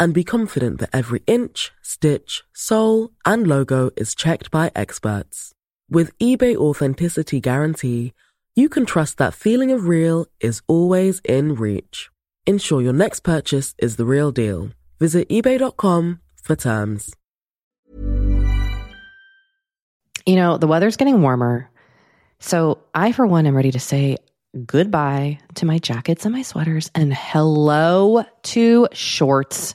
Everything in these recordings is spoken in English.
and be confident that every inch, stitch, sole, and logo is checked by experts. With eBay Authenticity Guarantee, you can trust that feeling of real is always in reach. Ensure your next purchase is the real deal. Visit eBay.com for terms. You know, the weather's getting warmer. So I, for one, am ready to say goodbye to my jackets and my sweaters and hello to shorts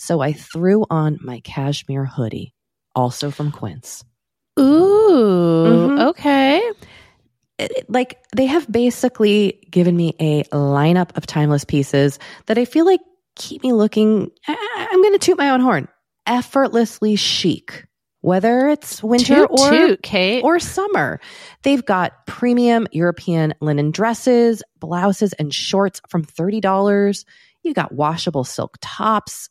So I threw on my cashmere hoodie, also from Quince. Ooh. Mhm. Okay. it- it- like they have basically given me a lineup of timeless pieces that I feel like keep me looking. I- I'm going to toot my own horn. Effortlessly chic, whether it's winter Toot, or toot, Kate. or summer. They've got premium European linen dresses, blouses, and shorts from $30. You got washable silk tops,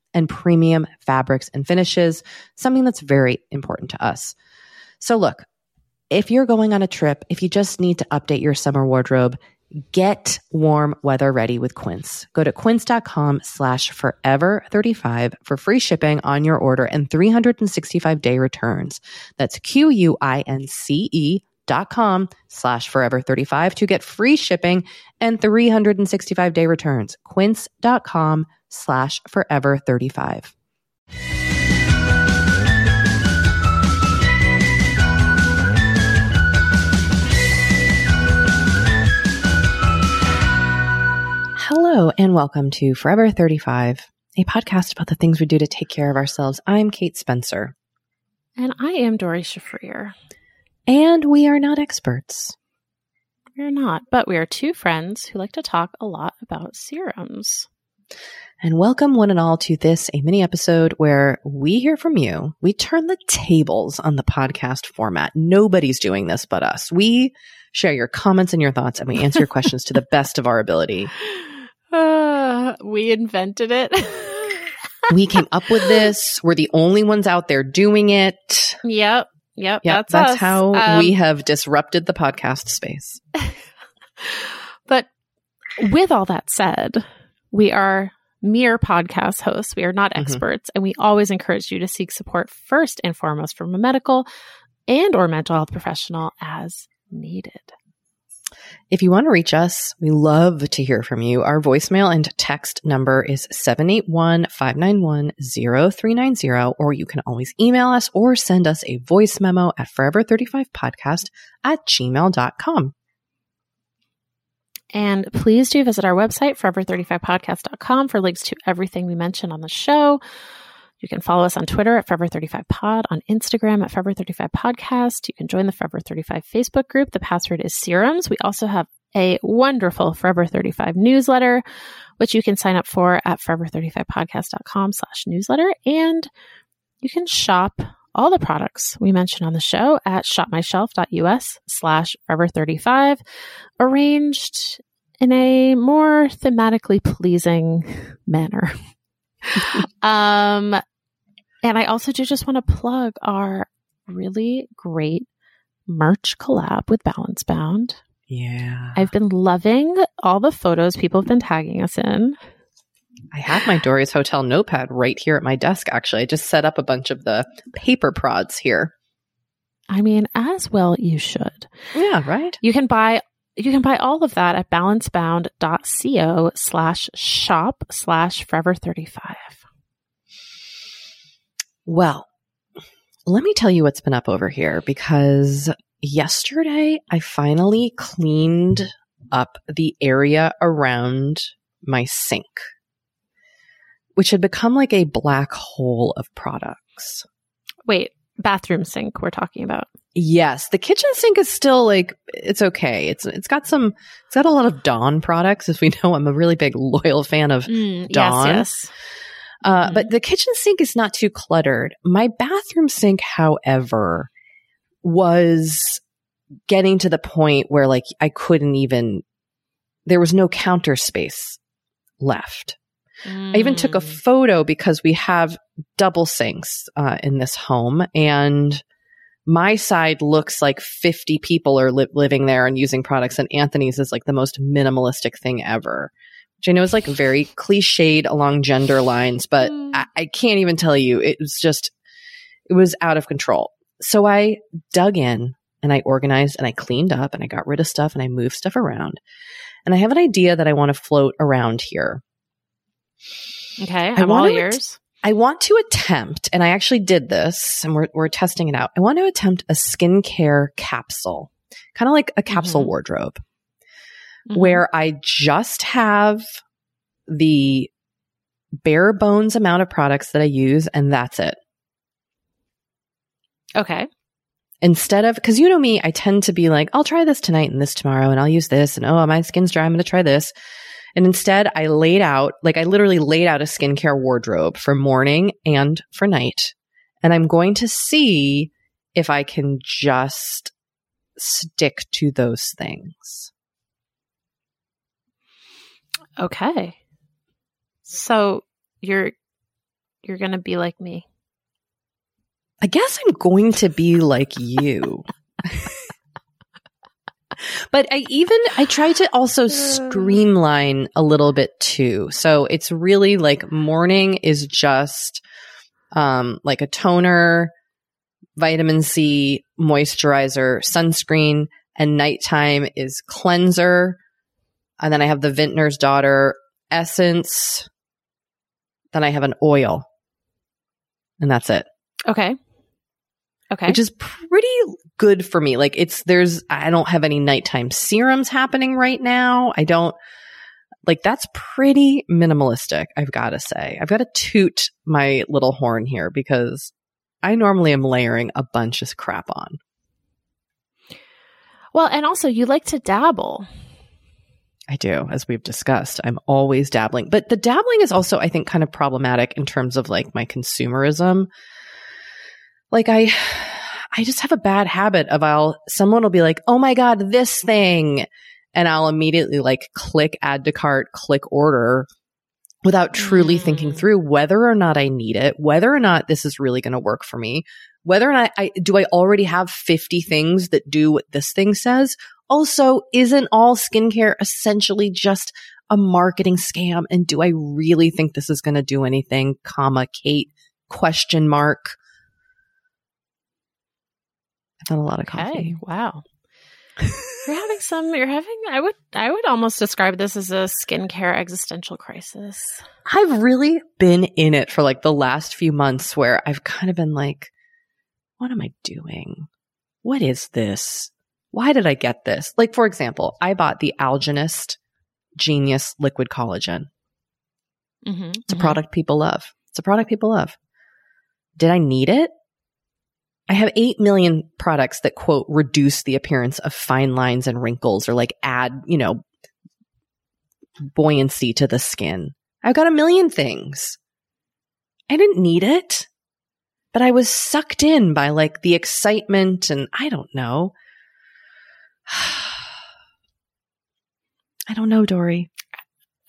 and premium fabrics and finishes, something that's very important to us. So, look, if you're going on a trip, if you just need to update your summer wardrobe, get warm weather ready with Quince. Go to quince.com slash forever 35 for free shipping on your order and 365 day returns. That's Q-U-I-N-C-E dot com slash forever 35 to get free shipping and 365 day returns. Quince.com forever 35. Hello and welcome to Forever 35, a podcast about the things we do to take care of ourselves. I'm Kate Spencer, and I am Doree Shafrir. and we are not experts. We're not, but we are two friends who like to talk a lot about serums. And welcome one and all to this, a mini episode where we hear from you. We turn the tables on the podcast format. Nobody's doing this but us. We share your comments and your thoughts and we answer your questions to the best of our ability. Uh, we invented it. We came up with this. We're the only ones out there doing it. yep. Yep. Yeah, that's, that's, how Um, we have disrupted the podcast space. But with all that said, we are mere podcast hosts. We are not Mhm. experts, and we always encourage you to seek support first and foremost from a medical and or mental health professional as needed. If you want to reach us, we love to hear from you. Our voicemail and text number is 781-591-0390, or you can always email us or send us a voice memo at forever35podcast at gmail.com. And please do visit our website, forever35podcast.com, for links to everything we mentioned on the show. You can follow us on Twitter at Forever35Pod, on Instagram at Forever35Podcast. You can join the Forever 35 Facebook group. The password is serums. We also have a wonderful Forever 35 newsletter, which you can sign up for at Forever35Podcast.com slash newsletter. And you can shop all the products we mentioned on the show at shopmyshelf.us slash Forever35, arranged in a more thematically pleasing manner. um, and I also do just want to plug our really great merch collab with Balance Bound. Yeah. I've been loving all the photos people have been tagging us in. I have my Doree's Hotel notepad right here at my desk, actually. I just set up a bunch of the paper prods here. I mean, as well you should. Yeah, right? You can buy you can buy all of that at balancebound.co slash shop slash forever 35. Well, let me tell you what's been up over here because yesterday I finally cleaned up the area around my sink, which had become like a black hole of products. Wait, bathroom sink we're talking about. Yes, the kitchen sink is still like it's okay. It's it's got some it's got a lot of Dawn products, as we know. I'm a really big loyal fan of Mm, Dawn. Yes, yes. Uh, Mhm. But the kitchen sink is not too cluttered. My bathroom sink, however, was getting to the point where like I couldn't even, there was no counter space left. I even took a Mm. photo because we have double sinks uh, in this home and my side looks like 50 people are li- living there and using products and Anthony's is like the most minimalistic thing ever. Which I know is like very cliched along gender lines, but Mm. I, I can't even tell you. It was just, it was out of control. So I dug in and I organized and I cleaned up and I got rid of stuff and I moved stuff around. And I have an idea that I want to float around here. Okay, I I'm all wanna- yours. I want to attempt, and I actually did this and we're, we're testing it out. I want to attempt a skincare capsule, kind of like a capsule Mhm. wardrobe Mhm. where I just have the bare bones amount of products that I use and that's it. Okay. Instead of, cause you know me, I tend to be like, I'll try this tonight and this tomorrow and I'll use this and oh, my skin's dry. I'm going to try this. And instead I laid out, like I literally laid out a skincare wardrobe for morning and for night. And I'm going to see if I can just stick to those things. Okay. So you're you're gonna be like me. I guess I'm going to be like you. but I even I try to also streamline a little bit too. So it's really like morning is just um like a toner, vitamin C, moisturizer, sunscreen, and nighttime is cleanser. And then I have the Vintner's Daughter essence. Then I have an oil. And that's it Okay. Okay. which is pretty good for me. Like it's there's I don't have any nighttime serums happening right now. I don't like that's pretty minimalistic, I've got to say. I've got to toot my little horn here because I normally am layering a bunch of crap on. well, and also you like to dabble. I do, as we've discussed. I'm always dabbling. But the dabbling is also, I think, kind of problematic in terms of like my consumerism. Like I I just have a bad habit of I'll someone will be like, "Oh my god, this thing." And I'll immediately like click add to cart, click order without truly Mm. thinking through whether or not I need it, whether or not this is really going to work for me, whether or not I do I already have 50 things that do what this thing says. Also, isn't all skincare essentially just a marketing scam? And do I really think this is going to do anything? Comma, Kate, question mark. I've a lot of Okay. coffee. Wow. you're having some you're having I would I would almost describe this as a skincare existential crisis. I've really been in it for like the last few months where I've kind of been like, what am I doing? What is this? Why did I get this? Like, for example, I bought the Algenist Genius Liquid Collagen. Mm-hmm. It's a product people love. It's a product people love. Did I need it? I have 8 million products that quote reduce the appearance of fine lines and wrinkles or like add, you know, buoyancy to the skin. I've got a million things. I didn't need it, but I was sucked in by like the excitement and I don't know. I don't know, Doree.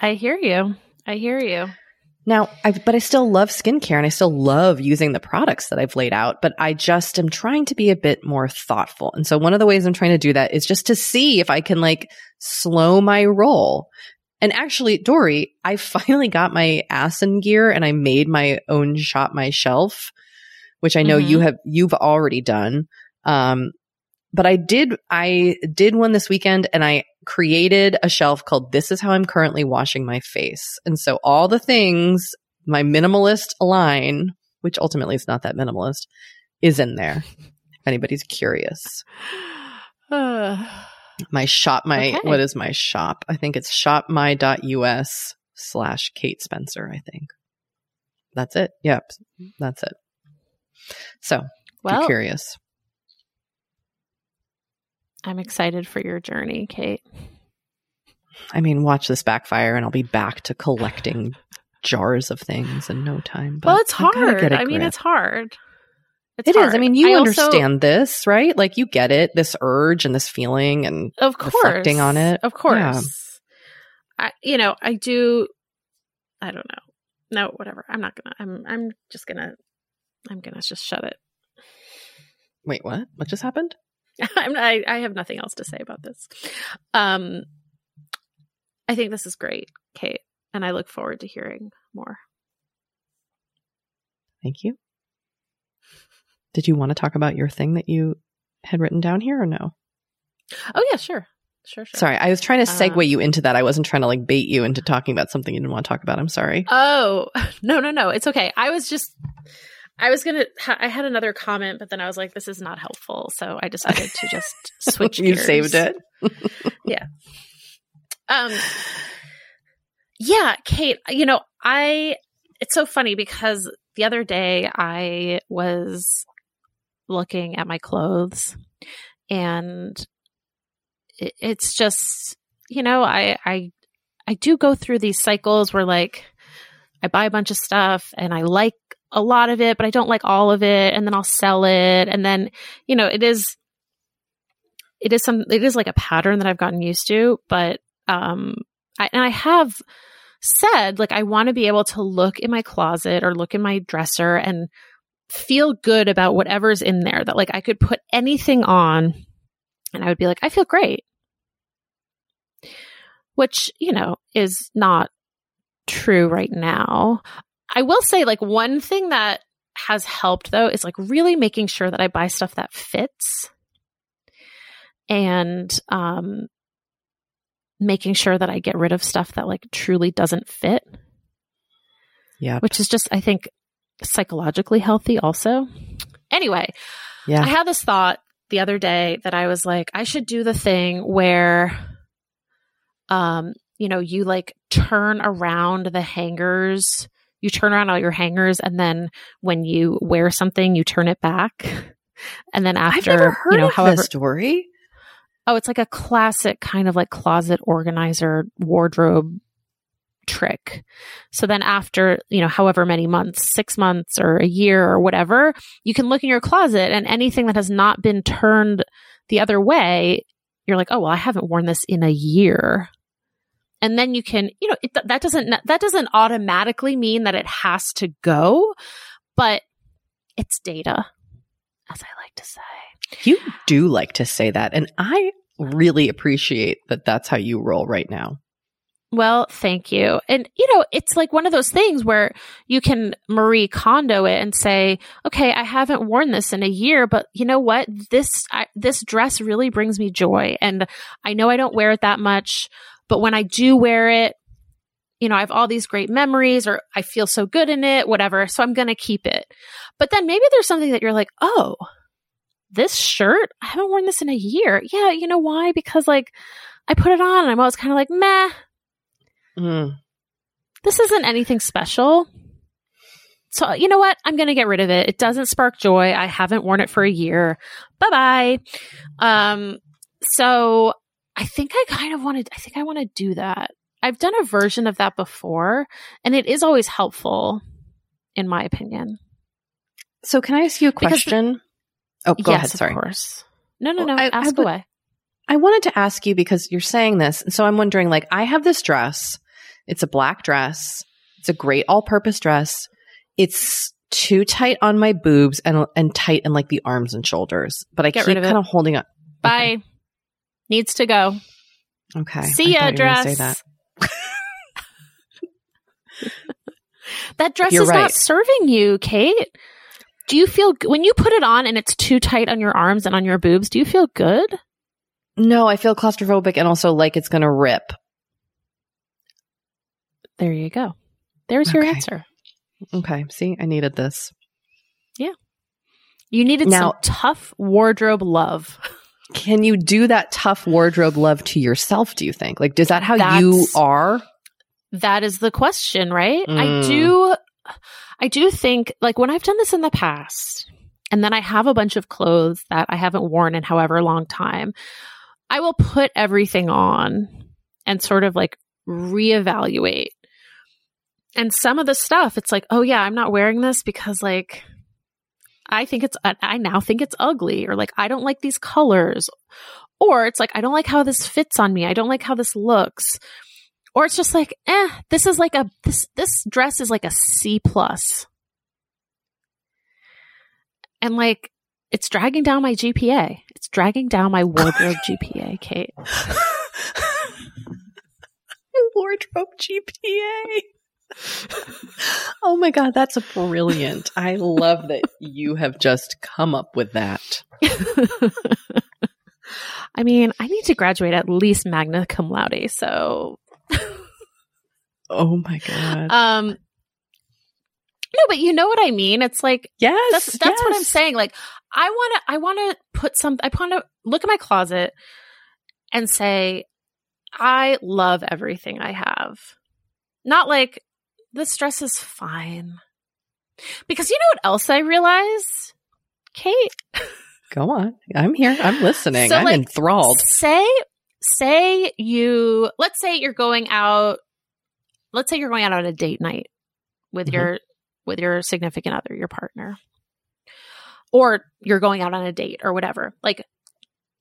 I hear you. I hear you. Now, I, but I still love skincare and I still love using the products that I've laid out, but I just am trying to be a bit more thoughtful. And so one of the ways I'm trying to do that is just to see if I can like slow my roll. And actually, Doree, I finally got my Asin gear and I made my own shop my shelf, which I know Mhm. you have, you've already done. Um, but I did, I did one this weekend and I created a shelf called This is how I'm currently washing my face. And so all the things, my minimalist line, which ultimately is not that minimalist, is in there. If anybody's curious. My shop, my, Okay. what is my shop? I think it's shopmy.us slash Kate Spencer, I think. That's it. Yep. That's it. So well, curious. I'm excited for your journey, Kate. I mean, watch this backfire and I'll be back to collecting jars of things in no time. But well, it's I hard. a I mean, it's hard. It's It is. hard. I mean, you I also- understand this, right? Like you get it, this urge and this feeling and of course, reflecting on it. Of course. Yeah. I, you know, I do. I don't know. No, whatever. I'm not gonna. I'm. I'm just gonna. I'm gonna just shut it. wait, what? What just happened? I'm. I, I have nothing else to say about this. Um, I think this is great, Kate, and I look forward to hearing more. Thank you. Did you want to talk about your thing that you had written down here or no? Oh yeah, sure, sure, sure. Sorry, I was trying to segue Uh, you into that. I wasn't trying to like bait you into talking about something you didn't want to talk about. I'm sorry. Oh no, no, no! It's okay. I was just. I was gonna. Ha- I had another comment, but then I was like, "This is not helpful," so I decided to just switch. you gears. saved it. Yeah. Um, yeah, Kate, you know, I, it's so funny because the other day I was looking at my clothes and it, it's just, you know, I, I, I do go through these cycles where like I buy a bunch of stuff and I like a lot of it, but I don't like all of it. And then I'll sell it. And then, you know, it is, it is some, it is like a pattern that I've gotten used to, but um I, and I have said like I want to be able to look in my closet or look in my dresser and feel good about whatever's in there that like I could put anything on and I would be like I feel great which you know is not true right now I will say like one thing that has helped though is like really making sure that I buy stuff that fits and um making sure that I get rid of stuff that like truly doesn't fit, Yeah. which is just I think psychologically healthy also. Anyway, Yeah. I had this thought the other day that I was like I should do the thing where um you know you like turn around the hangers you turn around all your hangers and then when you wear something you turn it back and then after I've never heard you know however story. Oh, it's like a classic kind of like closet organizer wardrobe trick. So then after, you know, however many months, six months or a year or whatever, you can look in your closet and anything that has not been turned the other way, you're like, oh, well, I haven't worn this in a year. And then you can, you know, it, that doesn't, that doesn't automatically mean that it has to go, but it's data, as I like to say. You do like to say that. And I really appreciate that that's how you roll right now. Well, thank you. And you know, it's like one of those things where you can Marie Kondo it and say, "Okay, I haven't worn this in a year, but you know what? This I, this dress really brings me joy, and I know I don't wear it that much, but when I do wear it, you know, I have all these great memories, or I feel so good in it, whatever. So I'm going to keep it. But then maybe there's something that you're like, oh." This shirt, I haven't worn this in a year. Yeah, you know why? Because like I put it on and I'm always kind of like, meh, Mm. this isn't anything special. So, you know what? I'm going to get rid of it. It doesn't spark joy. I haven't worn it for a year. Bye bye. Um, so I think I kind of wanted, I think I want to do that. I've done a version of that before and it is always helpful in my opinion. So can I ask you a Because question? oh, go yes, ahead. Sorry. of course. No, no, no. I- I Ask would- away. I wanted to ask you because you're saying this. And so I'm wondering, like, I have this dress. It's a black dress. It's a great all-purpose dress. It's too tight on my boobs and and tight in like the arms and shoulders, but I Get keep kind of holding up. Bye. Needs to go. Okay. See ya, dress. that. That dress You're is not serving you, Kate. Do you feel when you put it on and it's too tight on your arms and on your boobs? Do you feel good? No, I feel claustrophobic and also like it's going to rip. There you go. There's your answer. Okay. See, I needed this. Yeah. You needed Now- some tough wardrobe love. Can you do that tough wardrobe love to yourself, do you think? Like, is that how you are? That is the question, right? I Mm. do I do think like when I've done this in the past and then I have a bunch of clothes that I haven't worn in however long time, I will put everything on and sort of like reevaluate. And some of the stuff, it's like, oh yeah, I'm not wearing this because like I think it's I now think it's ugly or like I don't like these colors. Or it's like I don't like how this fits on me. I don't like how this looks or it's just like eh this is like a this this dress is like a c plus and like it's dragging down my gpa it's dragging down my wardrobe gpa kate wardrobe GPA. Oh my God, that's brilliant. I love that you have just come up with that. i mean i need to graduate at least magna cum laude so Oh my God. um no but you know what i mean it's like yes. that's that's what i'm saying like i want to i want to put some i want to look at my closet and say i love everything i have not like this dress is fine because you know what else i realize kate Go on. I'm here. I'm listening. So, I'm like, enthralled. say say you let's say you're going out let's say you're going out on a date night with Mhm. your with your significant other your partner or you're going out on a date or whatever like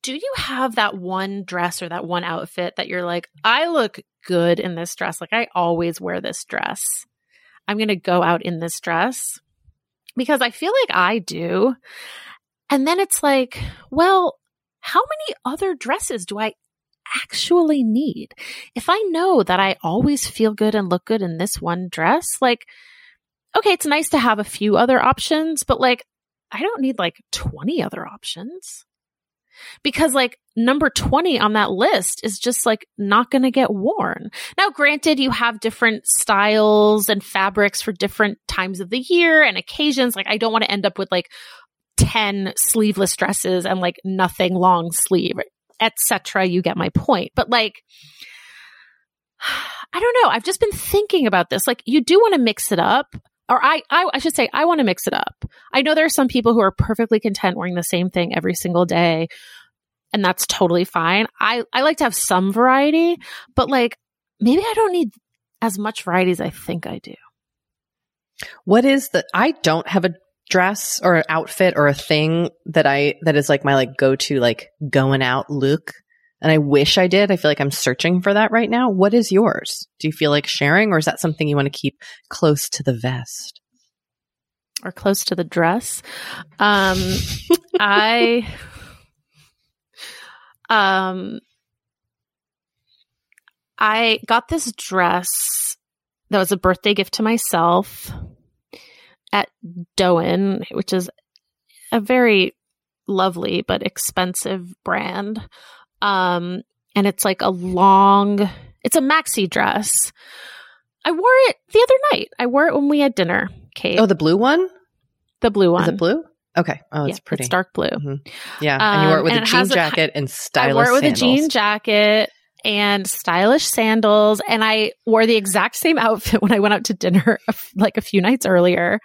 do you have that one dress or that one outfit that you're like i look good in this dress like i always wear this dress i'm going to go out in this dress because i feel like i do and then it's like well how many other dresses do I actually need? If I know that I always feel good and look good in this one dress, like, okay, it's nice to have a few other options, but like, I don't need like 20 other options. Because like number 20 on that list is just like not going to get worn. Now, granted, you have different styles and fabrics for different times of the year and occasions. Like, I don't want to end up with like 10 sleeveless dresses and like nothing long sleeve, etc. You get my point. But like, I don't know. I've just been thinking about this. Like, you do want to mix it up. Or I, I, I should say, I want to mix it up. I know there are some people who are perfectly content wearing the same thing every single day, and that's totally fine. I, I like to have some variety, but like, maybe I don't need as much variety as I think I do. What is the, I don't have a dress or an outfit or a thing that I, that is like my like go to like going out look. And I wish I did. I feel like I'm searching for that right now. What is yours? Do you feel like sharing or is that something you want to keep close to the vest? or close to the dress. Um, I, um, I got this dress that was a birthday gift to myself at Dôen, which is a very lovely but expensive brand. Um, and it's like a long, it's a maxi dress. I wore it the other night. I wore it when we had dinner, Kate. Oh, the blue one? the blue one. Is it blue? Okay. Oh, it's Yeah, pretty. It's dark blue. yeah. and you wore it Um, with a it jean a- jacket and stylish. I wore it with sandals. a jean jacket and stylish sandals, and I wore the exact same outfit when I went out to dinner like a few nights earlier.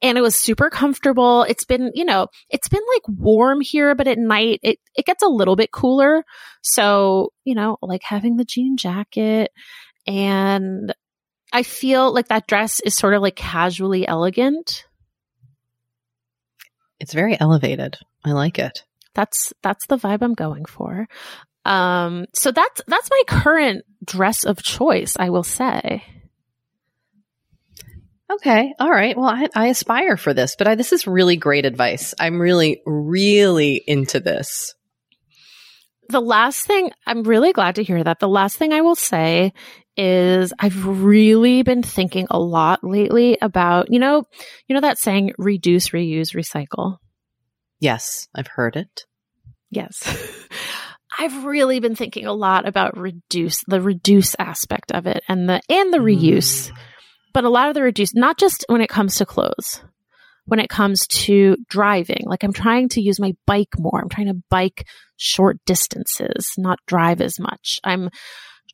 And it was super comfortable. It's been, you know, it's been like warm here, but at night it it gets a little bit cooler. So, you know, like having the jean jacket and I feel like that dress is sort of like casually elegant. It's very elevated. I like it. that's that's the vibe I'm going for. Um, so that's that's my current dress of choice. I will say. Okay. All right. Well, I, I aspire for this, but I, this is really great advice. I'm really, really into this. The last thing, I'm really glad to hear that. The last thing I will say is I've really been thinking a lot lately about, you know, you know that saying reduce, reuse, recycle. Yes, I've heard it. Yes. I've really been thinking a lot about reduce the reduce aspect of it and the and the reuse. Mm. But a lot of the reduce not just when it comes to clothes. When it comes to driving, like I'm trying to use my bike more. I'm trying to bike short distances, not drive as much. I'm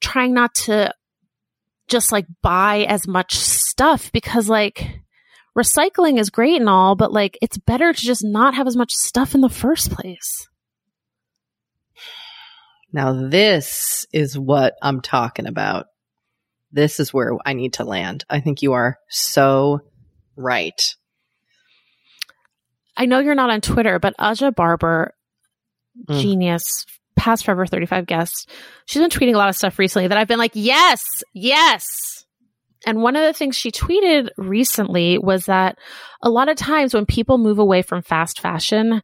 trying not to just like buy as much stuff because like recycling is great and all, but like it's better to just not have as much stuff in the first place. Now, this is what I'm talking about. This is where I need to land. I think you are so right. I know you're not on Twitter, but Aja Barber, mm. genius, past Forever 35 guest, she's been tweeting a lot of stuff recently that I've been like, yes, yes. And one of the things she tweeted recently was that a lot of times when people move away from fast fashion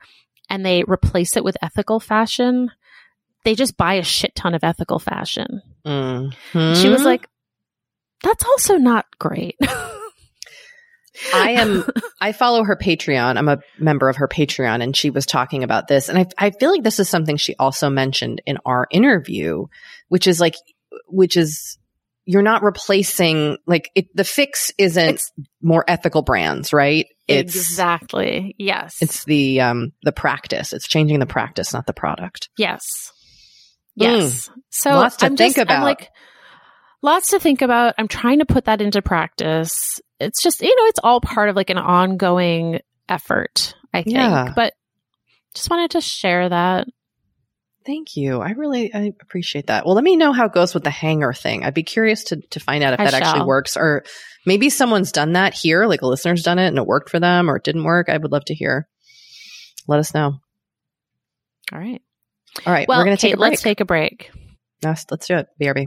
and they replace it with ethical fashion, they just buy a shit ton of ethical fashion. Mm-hmm. She was like, that's also not great. I am, I follow her Patreon. I'm a member of her Patreon and she was talking about this. And I, I feel like this is something she also mentioned in our interview, which is like, which is, you're not replacing, like, it, the fix isn't it's, more ethical brands, right? It's exactly. Yes. It's the, um, the practice. It's changing the practice, not the product. Yes. Yes. Mm. So lots to I'm think just, about. I'm like, lots to think about. I'm trying to put that into practice it's just, you know, it's all part of like an ongoing effort, I think. Yeah. But just wanted to share that. Thank you. I really I appreciate that. Well, let me know how it goes with the hanger thing. I'd be curious to to find out if I that shall. actually works or maybe someone's done that here, like a listener's done it and it worked for them or it didn't work. I would love to hear. Let us know. All right. All right. Well, we're going to take a break. Let's take a break. Yes, let's do it. BRB.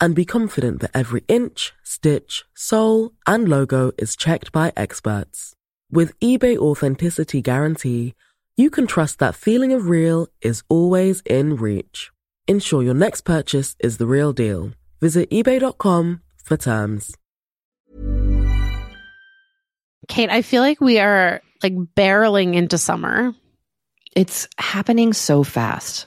and be confident that every inch, stitch, sole, and logo is checked by experts. With eBay Authenticity Guarantee, you can trust that feeling of real is always in reach. Ensure your next purchase is the real deal. Visit eBay.com for terms. Kate, I feel like we are like barreling into summer. It's happening so fast.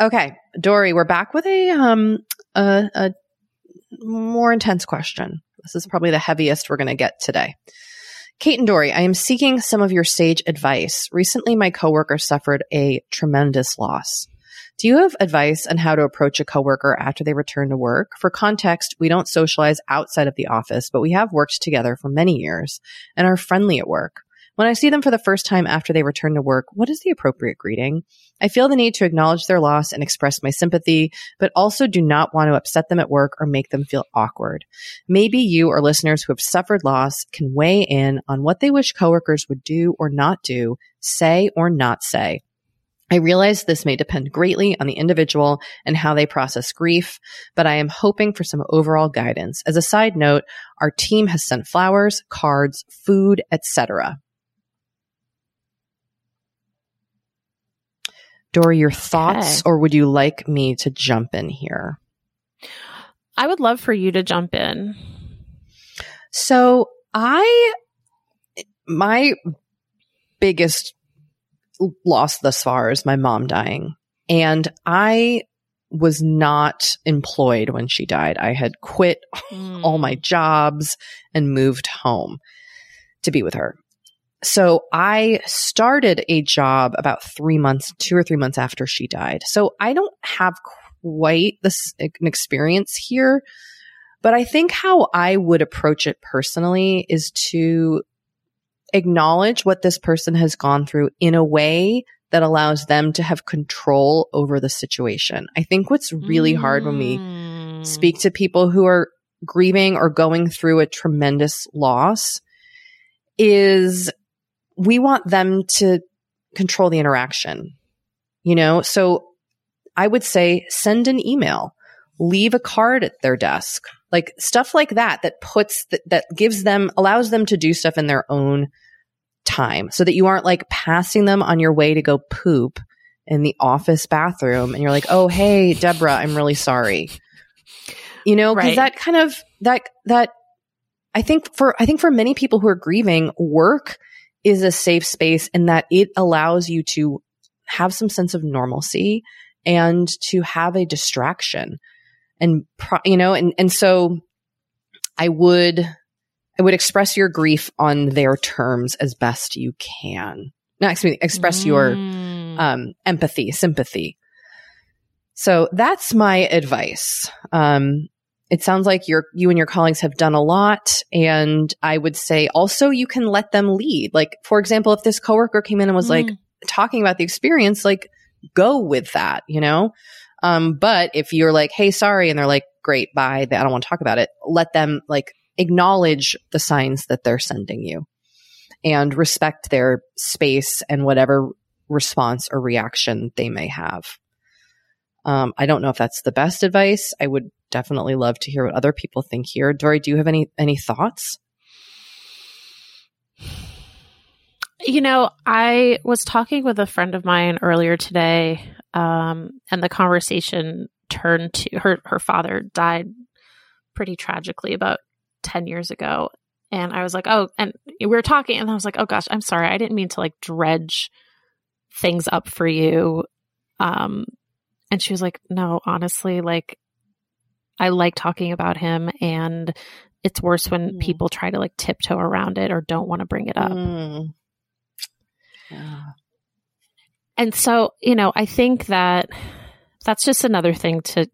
Okay, Doree, we're back with a um a, a more intense question. This is probably the heaviest we're going to get today. Kate and Doree, I am seeking some of your sage advice. Recently, my coworker suffered a tremendous loss. Do you have advice on how to approach a coworker after they return to work? For context, we don't socialize outside of the office, but we have worked together for many years and are friendly at work. When I see them for the first time after they return to work, what is the appropriate greeting? I feel the need to acknowledge their loss and express my sympathy, but also do not want to upset them at work or make them feel awkward. Maybe you or listeners who have suffered loss can weigh in on what they wish coworkers would do or not do, say or not say. I realize this may depend greatly on the individual and how they process grief, but I am hoping for some overall guidance. As a side note, our team has sent flowers, cards, food, etc. Doree, your thoughts, Okay. or would you like me to jump in here? I would love for you to jump in. So I, my biggest loss thus far is my mom dying. And I was not employed when she died. I had quit all hmm. my jobs and moved home to be with her. So I started a job about three months, two or three months after she died. So I don't have quite this an experience here, but I think how I would approach it personally is to acknowledge what this person has gone through in a way that allows them to have control over the situation. I think what's really hard when we Mm. speak to people who are grieving or going through a tremendous loss is we want them to control the interaction. You know, so I would say send an email, leave a card at their desk, like stuff like that, that puts, that, that gives them, allows them to do stuff in their own time so that you aren't like passing them on your way to go poop in the office bathroom and you're like, oh, hey, Deborah, I'm really sorry. You know, because Right. that kind of, that, that, I think for, I think for many people who are grieving, work is a safe space in that it allows you to have some sense of normalcy and to have a distraction and pro- you know and and so i would i would express your grief on their terms as best you can no excuse me express your Mm. um, empathy, sympathy. So that's my advice. Um, it sounds like your you and your colleagues have done a lot, and I would say also you can let them lead. Like for example, if this coworker came in and was like Mm. talking about the experience, like go with that, you know. Um, but if you're like, "Hey, sorry," and they're like, "Great, bye," I don't want to talk about it. Let them like acknowledge the signs that they're sending you, and respect their space and whatever response or reaction they may have. Um, I don't know if that's the best advice. I would definitely love to hear what other people think here. Doree, do you have any any thoughts? You know, I was talking with a friend of mine earlier today, um, and the conversation turned to her. Her father died pretty tragically about ten years ago, and I was like, "Oh," and we were talking, and I was like, "Oh gosh, I'm sorry, I didn't mean to like dredge things up for you." Um, and she was like, "No, honestly, like I like talking about him, and it's worse when Mm. people try to like tiptoe around it or don't want to bring it up." Mm. Yeah. and so you know i think that that's just another thing to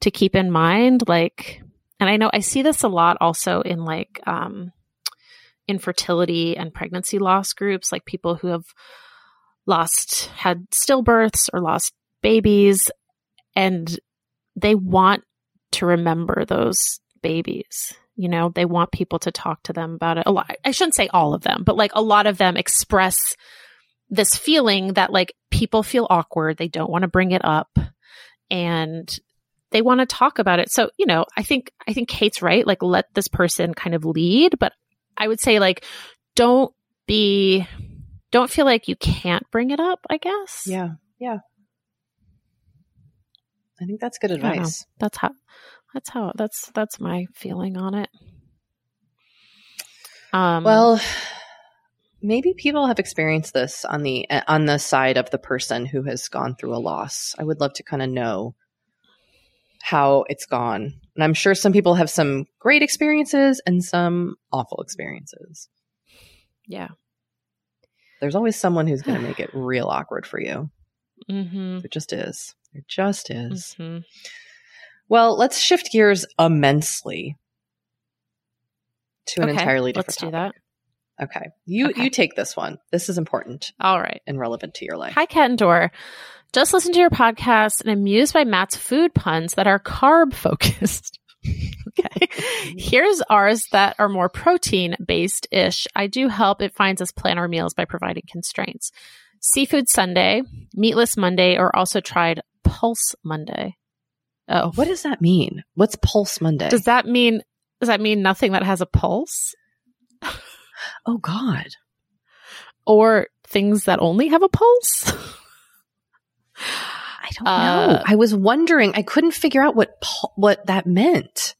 to keep in mind like and i know i see this a lot also in like um infertility and pregnancy loss groups like people who have lost had stillbirths or lost babies and they want to remember those babies. You know they want people to talk to them about it. A lot i shouldn't say all of them but like a lot of them express this feeling that like people feel awkward. They don't want to bring it up and they want to talk about it. So you know i think i think kate's right. Like let this person kind of lead but i would say like don't be don't feel like you can't bring it up i guess. Yeah. Yeah. I think that's good advice. that's how that's how that's that's my feeling on it um Well, maybe people have experienced this on the on the side of the person who has gone through a loss. I would love to kind of know how it's gone. And I'm sure some people have some great experiences and some awful experiences. Yeah. There's always someone who's going to make it real awkward for you. Mm-hmm. It just is. It just is. Mm-hmm. Well, let's shift gears immensely to an Okay, entirely different let's do that. Okay. You Okay. you take this one. This is important All right. and relevant to your life. Hi, Cat and Door. Just listen to your podcast and amused by Matt's food puns that are carb focused. okay. Here's ours that are more protein based ish. I do help it finds us plan our meals by providing constraints. Seafood Sunday, Meatless Monday, or also tried Pulse Monday. Oh, What does that mean? What's Pulse Monday? does that mean? Does that mean nothing that has a pulse, oh God. or things that only have a pulse? I don't Uh, know. I was wondering. I couldn't figure out what pul- what that meant.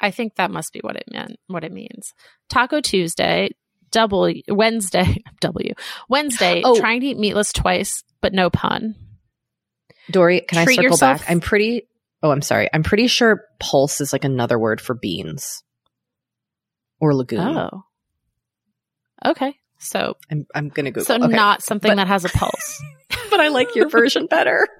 I think that must be what it meant. What it means. Taco Tuesday, double Wednesday, W Wednesday. Oh. Trying to eat meatless twice, but no pun. Doree, can I Treat circle yourself- back? I'm pretty. Oh, I'm sorry. I'm pretty sure pulse is like another word for beans or legume. Oh, okay. So, I'm I'm gonna go. so okay. not something But- that has a pulse. but I like your version better.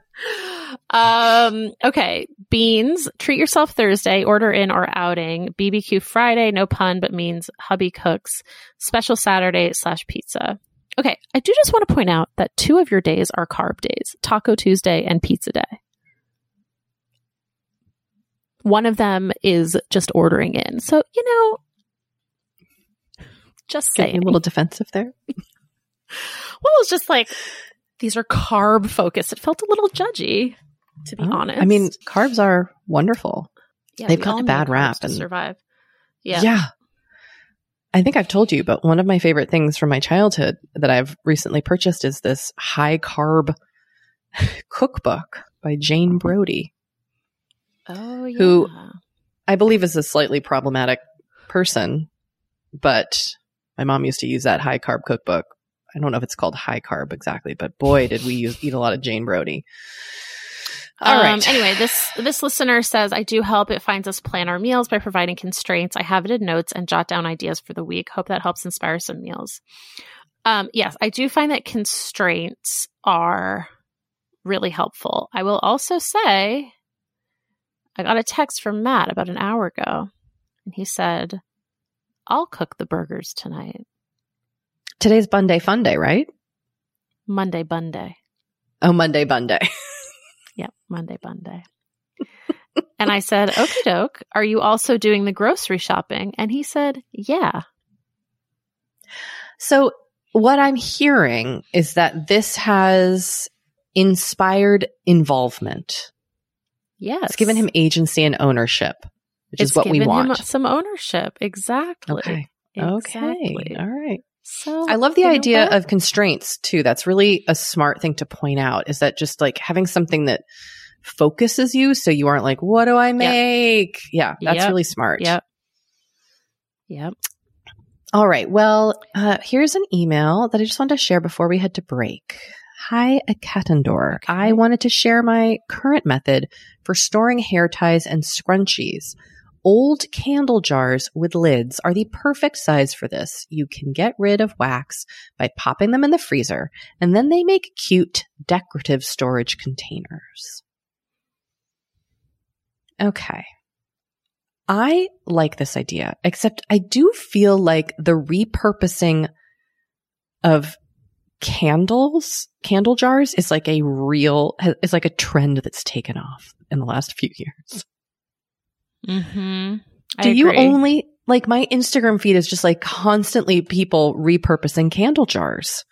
um. Okay. Beans. Treat yourself Thursday. Order in or outing. BBQ Friday. No pun, but means hubby cooks. Special Saturday slash pizza. Okay. I do just want to point out that two of your days are carb days: Taco Tuesday and Pizza Day. One of them is just ordering in. So you know, just Getting saying. a little defensive there. Well, it's just like these are carb focused. It felt a little judgy, to be Oh, honest. I mean, carbs are wonderful. yeah, they've gotten a bad rap to and- survive. Yeah. I think I've told you, but one of my favorite things from my childhood that I've recently purchased is this high carb cookbook by Jane Brody, Oh, yeah. Who- I believe is a slightly problematic person, but my mom used to use that high carb cookbook. I don't know if it's called high carb exactly, but boy, did we use, eat a lot of Jane Brody. All um, right. Anyway, this this listener says, "I do help. It finds us plan our meals by providing constraints. I have it in notes and jot down ideas for the week. Hope that helps inspire some meals." Um, yes, I do find that constraints are really helpful. I will also say, I got a text from Matt about an hour ago, and he said, "I'll cook the burgers tonight, Today's Bunday Fun Day, right? Monday Bunday." Oh, Monday Bunday. Yep, Monday Bunday. and I said, "Okie doke. Are you also doing the grocery shopping?" And he said, "Yeah." So, what I'm hearing is that this has inspired involvement. Yes. It's given him agency and ownership, which It's is what we given him want. some ownership. Exactly. Okay. Exactly. Okay. All right. So I love the idea of constraints too. That's really a smart thing to point out is that just like having something that focuses you so you aren't like, what do I make? Yeah, that's Yep. really smart. Yep. Yep. All right. Well, uh, here's an email that I just wanted to share before we head to break. Hi, Akatandor. Okay. I wanted to share my current method for storing hair ties and scrunchies. Old candle jars with lids are the perfect size for this. You can get rid of wax by popping them in the freezer, and then they make cute, decorative storage containers. Okay. I like this idea, except I do feel like the repurposing of candles, candle jars is like a real, is like a trend that's taken off in the last few years. Mm-hmm. Do you only, like my Instagram feed is just like constantly people repurposing candle jars.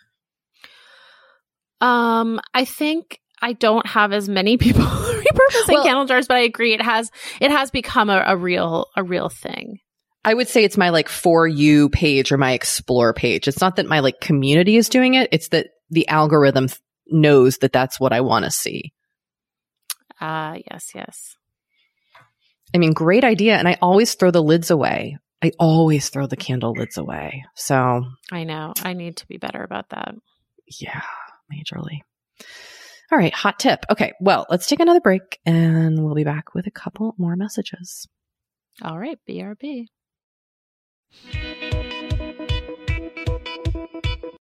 Um, I think I don't have as many people repurposing Well- candle jars, but I agree it has it has become a, a real a real thing. I would say it's my like for you page or my explore page. It's not that my like community is doing it. It's that the algorithm th- knows that that's what I want to see. Ah, yes, yes. I mean, great idea. And I always throw the lids away I always throw the candle lids away. So I know. I need to be better about that. yeah, majorly. All right, hot tip. Okay, well, let's take another break and we'll be back with a couple more messages. All right, BRB.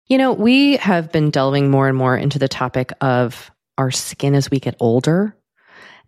You know, we have been delving more and more into the topic of our skin as we get older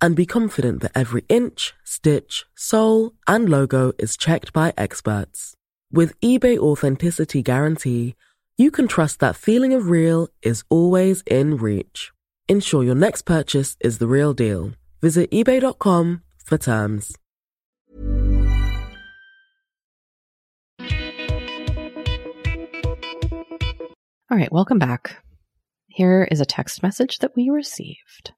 and be confident that every inch, stitch, sole, and logo is checked by experts. With eBay Authenticity Guarantee, you can trust that feeling of real is always in reach. Ensure your next purchase is the real deal. Visit eBay.com for terms. All right, welcome back. Here is a text message that we received.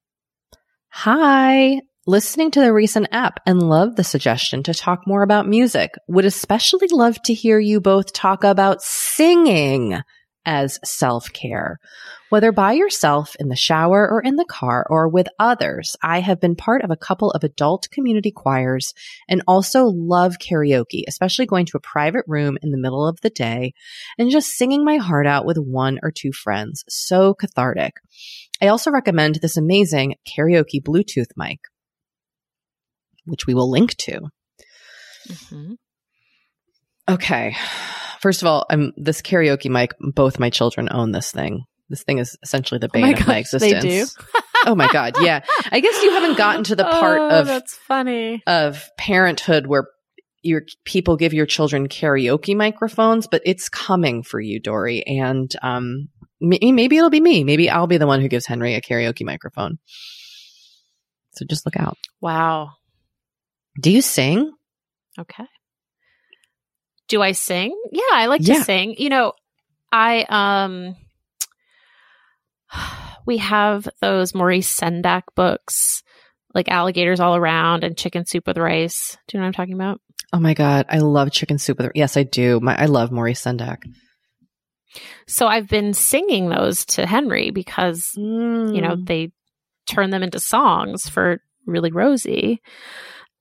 Hi, listening to the recent app and love the suggestion to talk more about music. Would especially love to hear you both talk about singing as self care. Whether by yourself in the shower or in the car or with others, I have been part of a couple of adult community choirs and also love karaoke, especially going to a private room in the middle of the day and just singing my heart out with one or two friends. So cathartic. I also recommend this amazing karaoke Bluetooth mic, which we will link to. Mhm. Okay. First of all, I'm this karaoke mic, both my children own this thing. This thing is essentially the Oh bane my of my gosh, they existence. oh my god, yeah. I guess you haven't gotten to the part Oh, of that's funny. of parenthood where your people give your children karaoke microphones, but it's coming for you, Doree. And um, maybe it'll be me. Maybe I'll be the one who gives Henry a karaoke microphone. So just look out. Wow. Do you sing? Okay. Do I sing? Yeah, I like Yeah. to sing. You know, I um we have those Maurice Sendak books, like alligators all around and chicken soup with rice. Do you know what I'm talking about? Oh my god, I love chicken soup with. Rice. Yes, I do. My I love Maurice Sendak. So I've been singing those to Henry because Mm. you know they turn them into songs for really Rosie,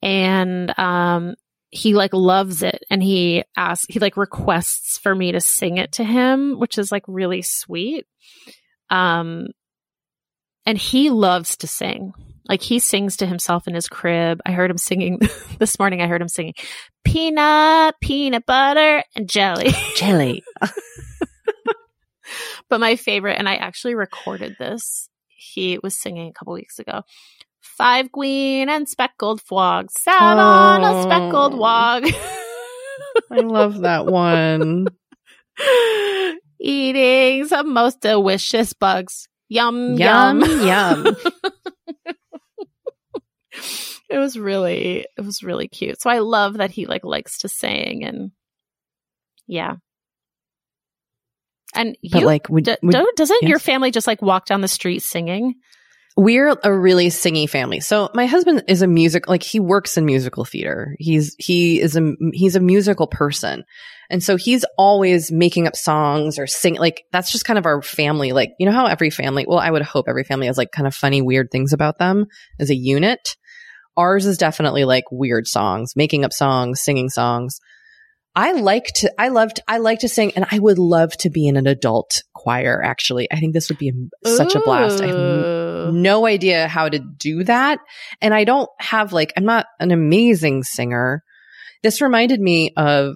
and um, he like loves it, and he asks, he like requests for me to sing it to him, which is like really sweet. Um, and he loves to sing. Like he sings to himself in his crib. I heard him singing this morning. I heard him singing peanut, peanut butter, and jelly. jelly. but my favorite, and I actually recorded this. He was singing a couple weeks ago. Five queen and speckled frog sat on a speckled Oh. wog. I love that one. Eating some most delicious bugs. Yum, Yum, yum, yum. it was really, it was really cute. So I love that he like likes to sing and yeah. And But you, like, would, d- don't- doesn't your family just like walk down the street singing? we're a really singy family. So my husband is a music, like he works in musical theater. He's, he is a, he's a musical person. And so he's always making up songs or sing, like that's just kind of our family. Like, you know how every family, well, I would hope every family has like kind of funny, weird things about them as a unit. Ours is definitely like weird songs, making up songs, singing songs. I like to, I loved, I like to sing and I would love to be in an adult choir. Actually, I think this would be such a blast. I have no idea how to do that. And I don't have like, I'm not an amazing singer. This reminded me of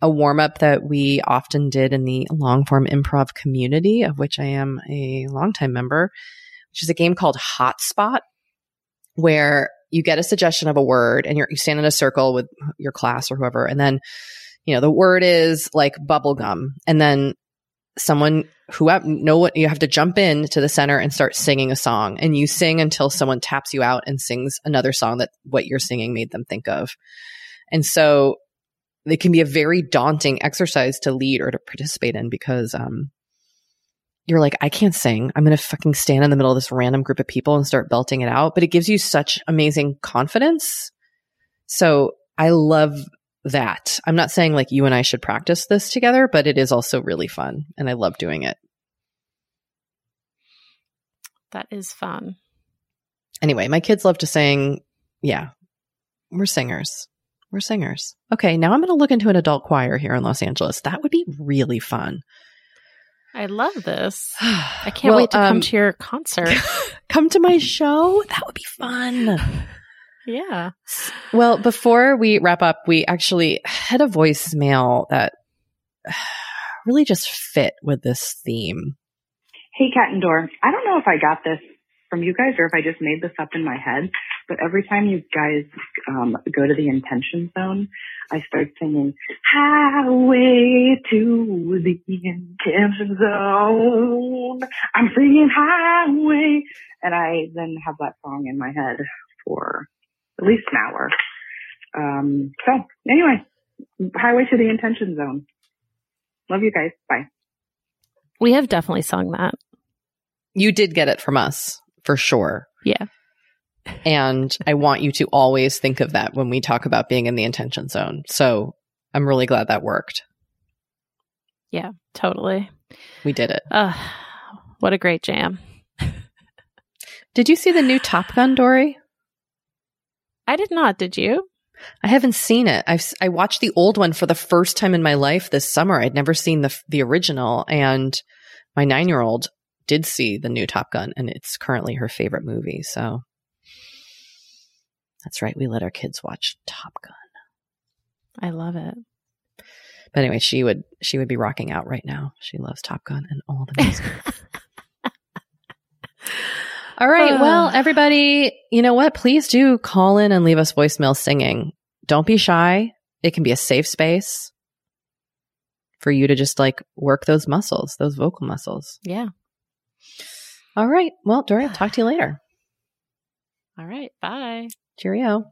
a warm up that we often did in the long form improv community, of which I am a longtime member, which is a game called Hotspot, where you get a suggestion of a word and you're, you stand in a circle with your class or whoever. And then, you know, the word is like bubblegum. And then someone who know what you have to jump in to the center and start singing a song and you sing until someone taps you out and sings another song that what you're singing made them think of. And so it can be a very daunting exercise to lead or to participate in because um you're like, I can't sing. I'm going to fucking stand in the middle of this random group of people and start belting it out. But it gives you such amazing confidence. So I love that. I'm not saying like you and I should practice this together, but it is also really fun and I love doing it. That is fun. Anyway, my kids love to sing. Yeah, we're singers. We're singers. Okay, now I'm going to look into an adult choir here in Los Angeles. That would be really fun. I love this. I can't wait to come to your concert. um, come to my show. That would be fun. yeah. Well, before we wrap up, we actually had a voicemail that really just fit with this theme. Hey, Cat and Door. I don't know if I got this from you guys or if I just made this up in my head, but every time you guys um, go to the intention zone, I start singing Highway to the Intention Zone. I'm singing Highway. And I then have that song in my head for at least an hour. Um, so anyway, Highway to the Intention Zone. Love you guys. Bye. We have definitely sung that. You did get it from us for sure. Yeah. And I want you to always think of that when we talk about being in the intention zone. So I'm really glad that worked. Yeah, totally. We did it. Uh, what a great jam. Did you see the new Top Gun, Doree? I did not, did you? I haven't seen it. I've I watched the old one for the first time in my life this summer. I'd never seen the the original, and my nine year old did see the new Top Gun, and it's currently her favorite movie. So that's right. We let our kids watch Top Gun. I love it. But anyway, she would she would be rocking out right now. She loves Top Gun and all the music. All right. Ah. Well, everybody, you know what? Please do call in and leave us voicemail singing. Don't be shy. It can be a safe space for you to just like work those muscles, those vocal muscles. Yeah. All right. Well, Doree, I'll talk to you later. All right. Bye. Cheerio.